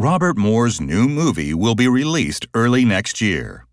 Robert Moore's new movie will be released early next year.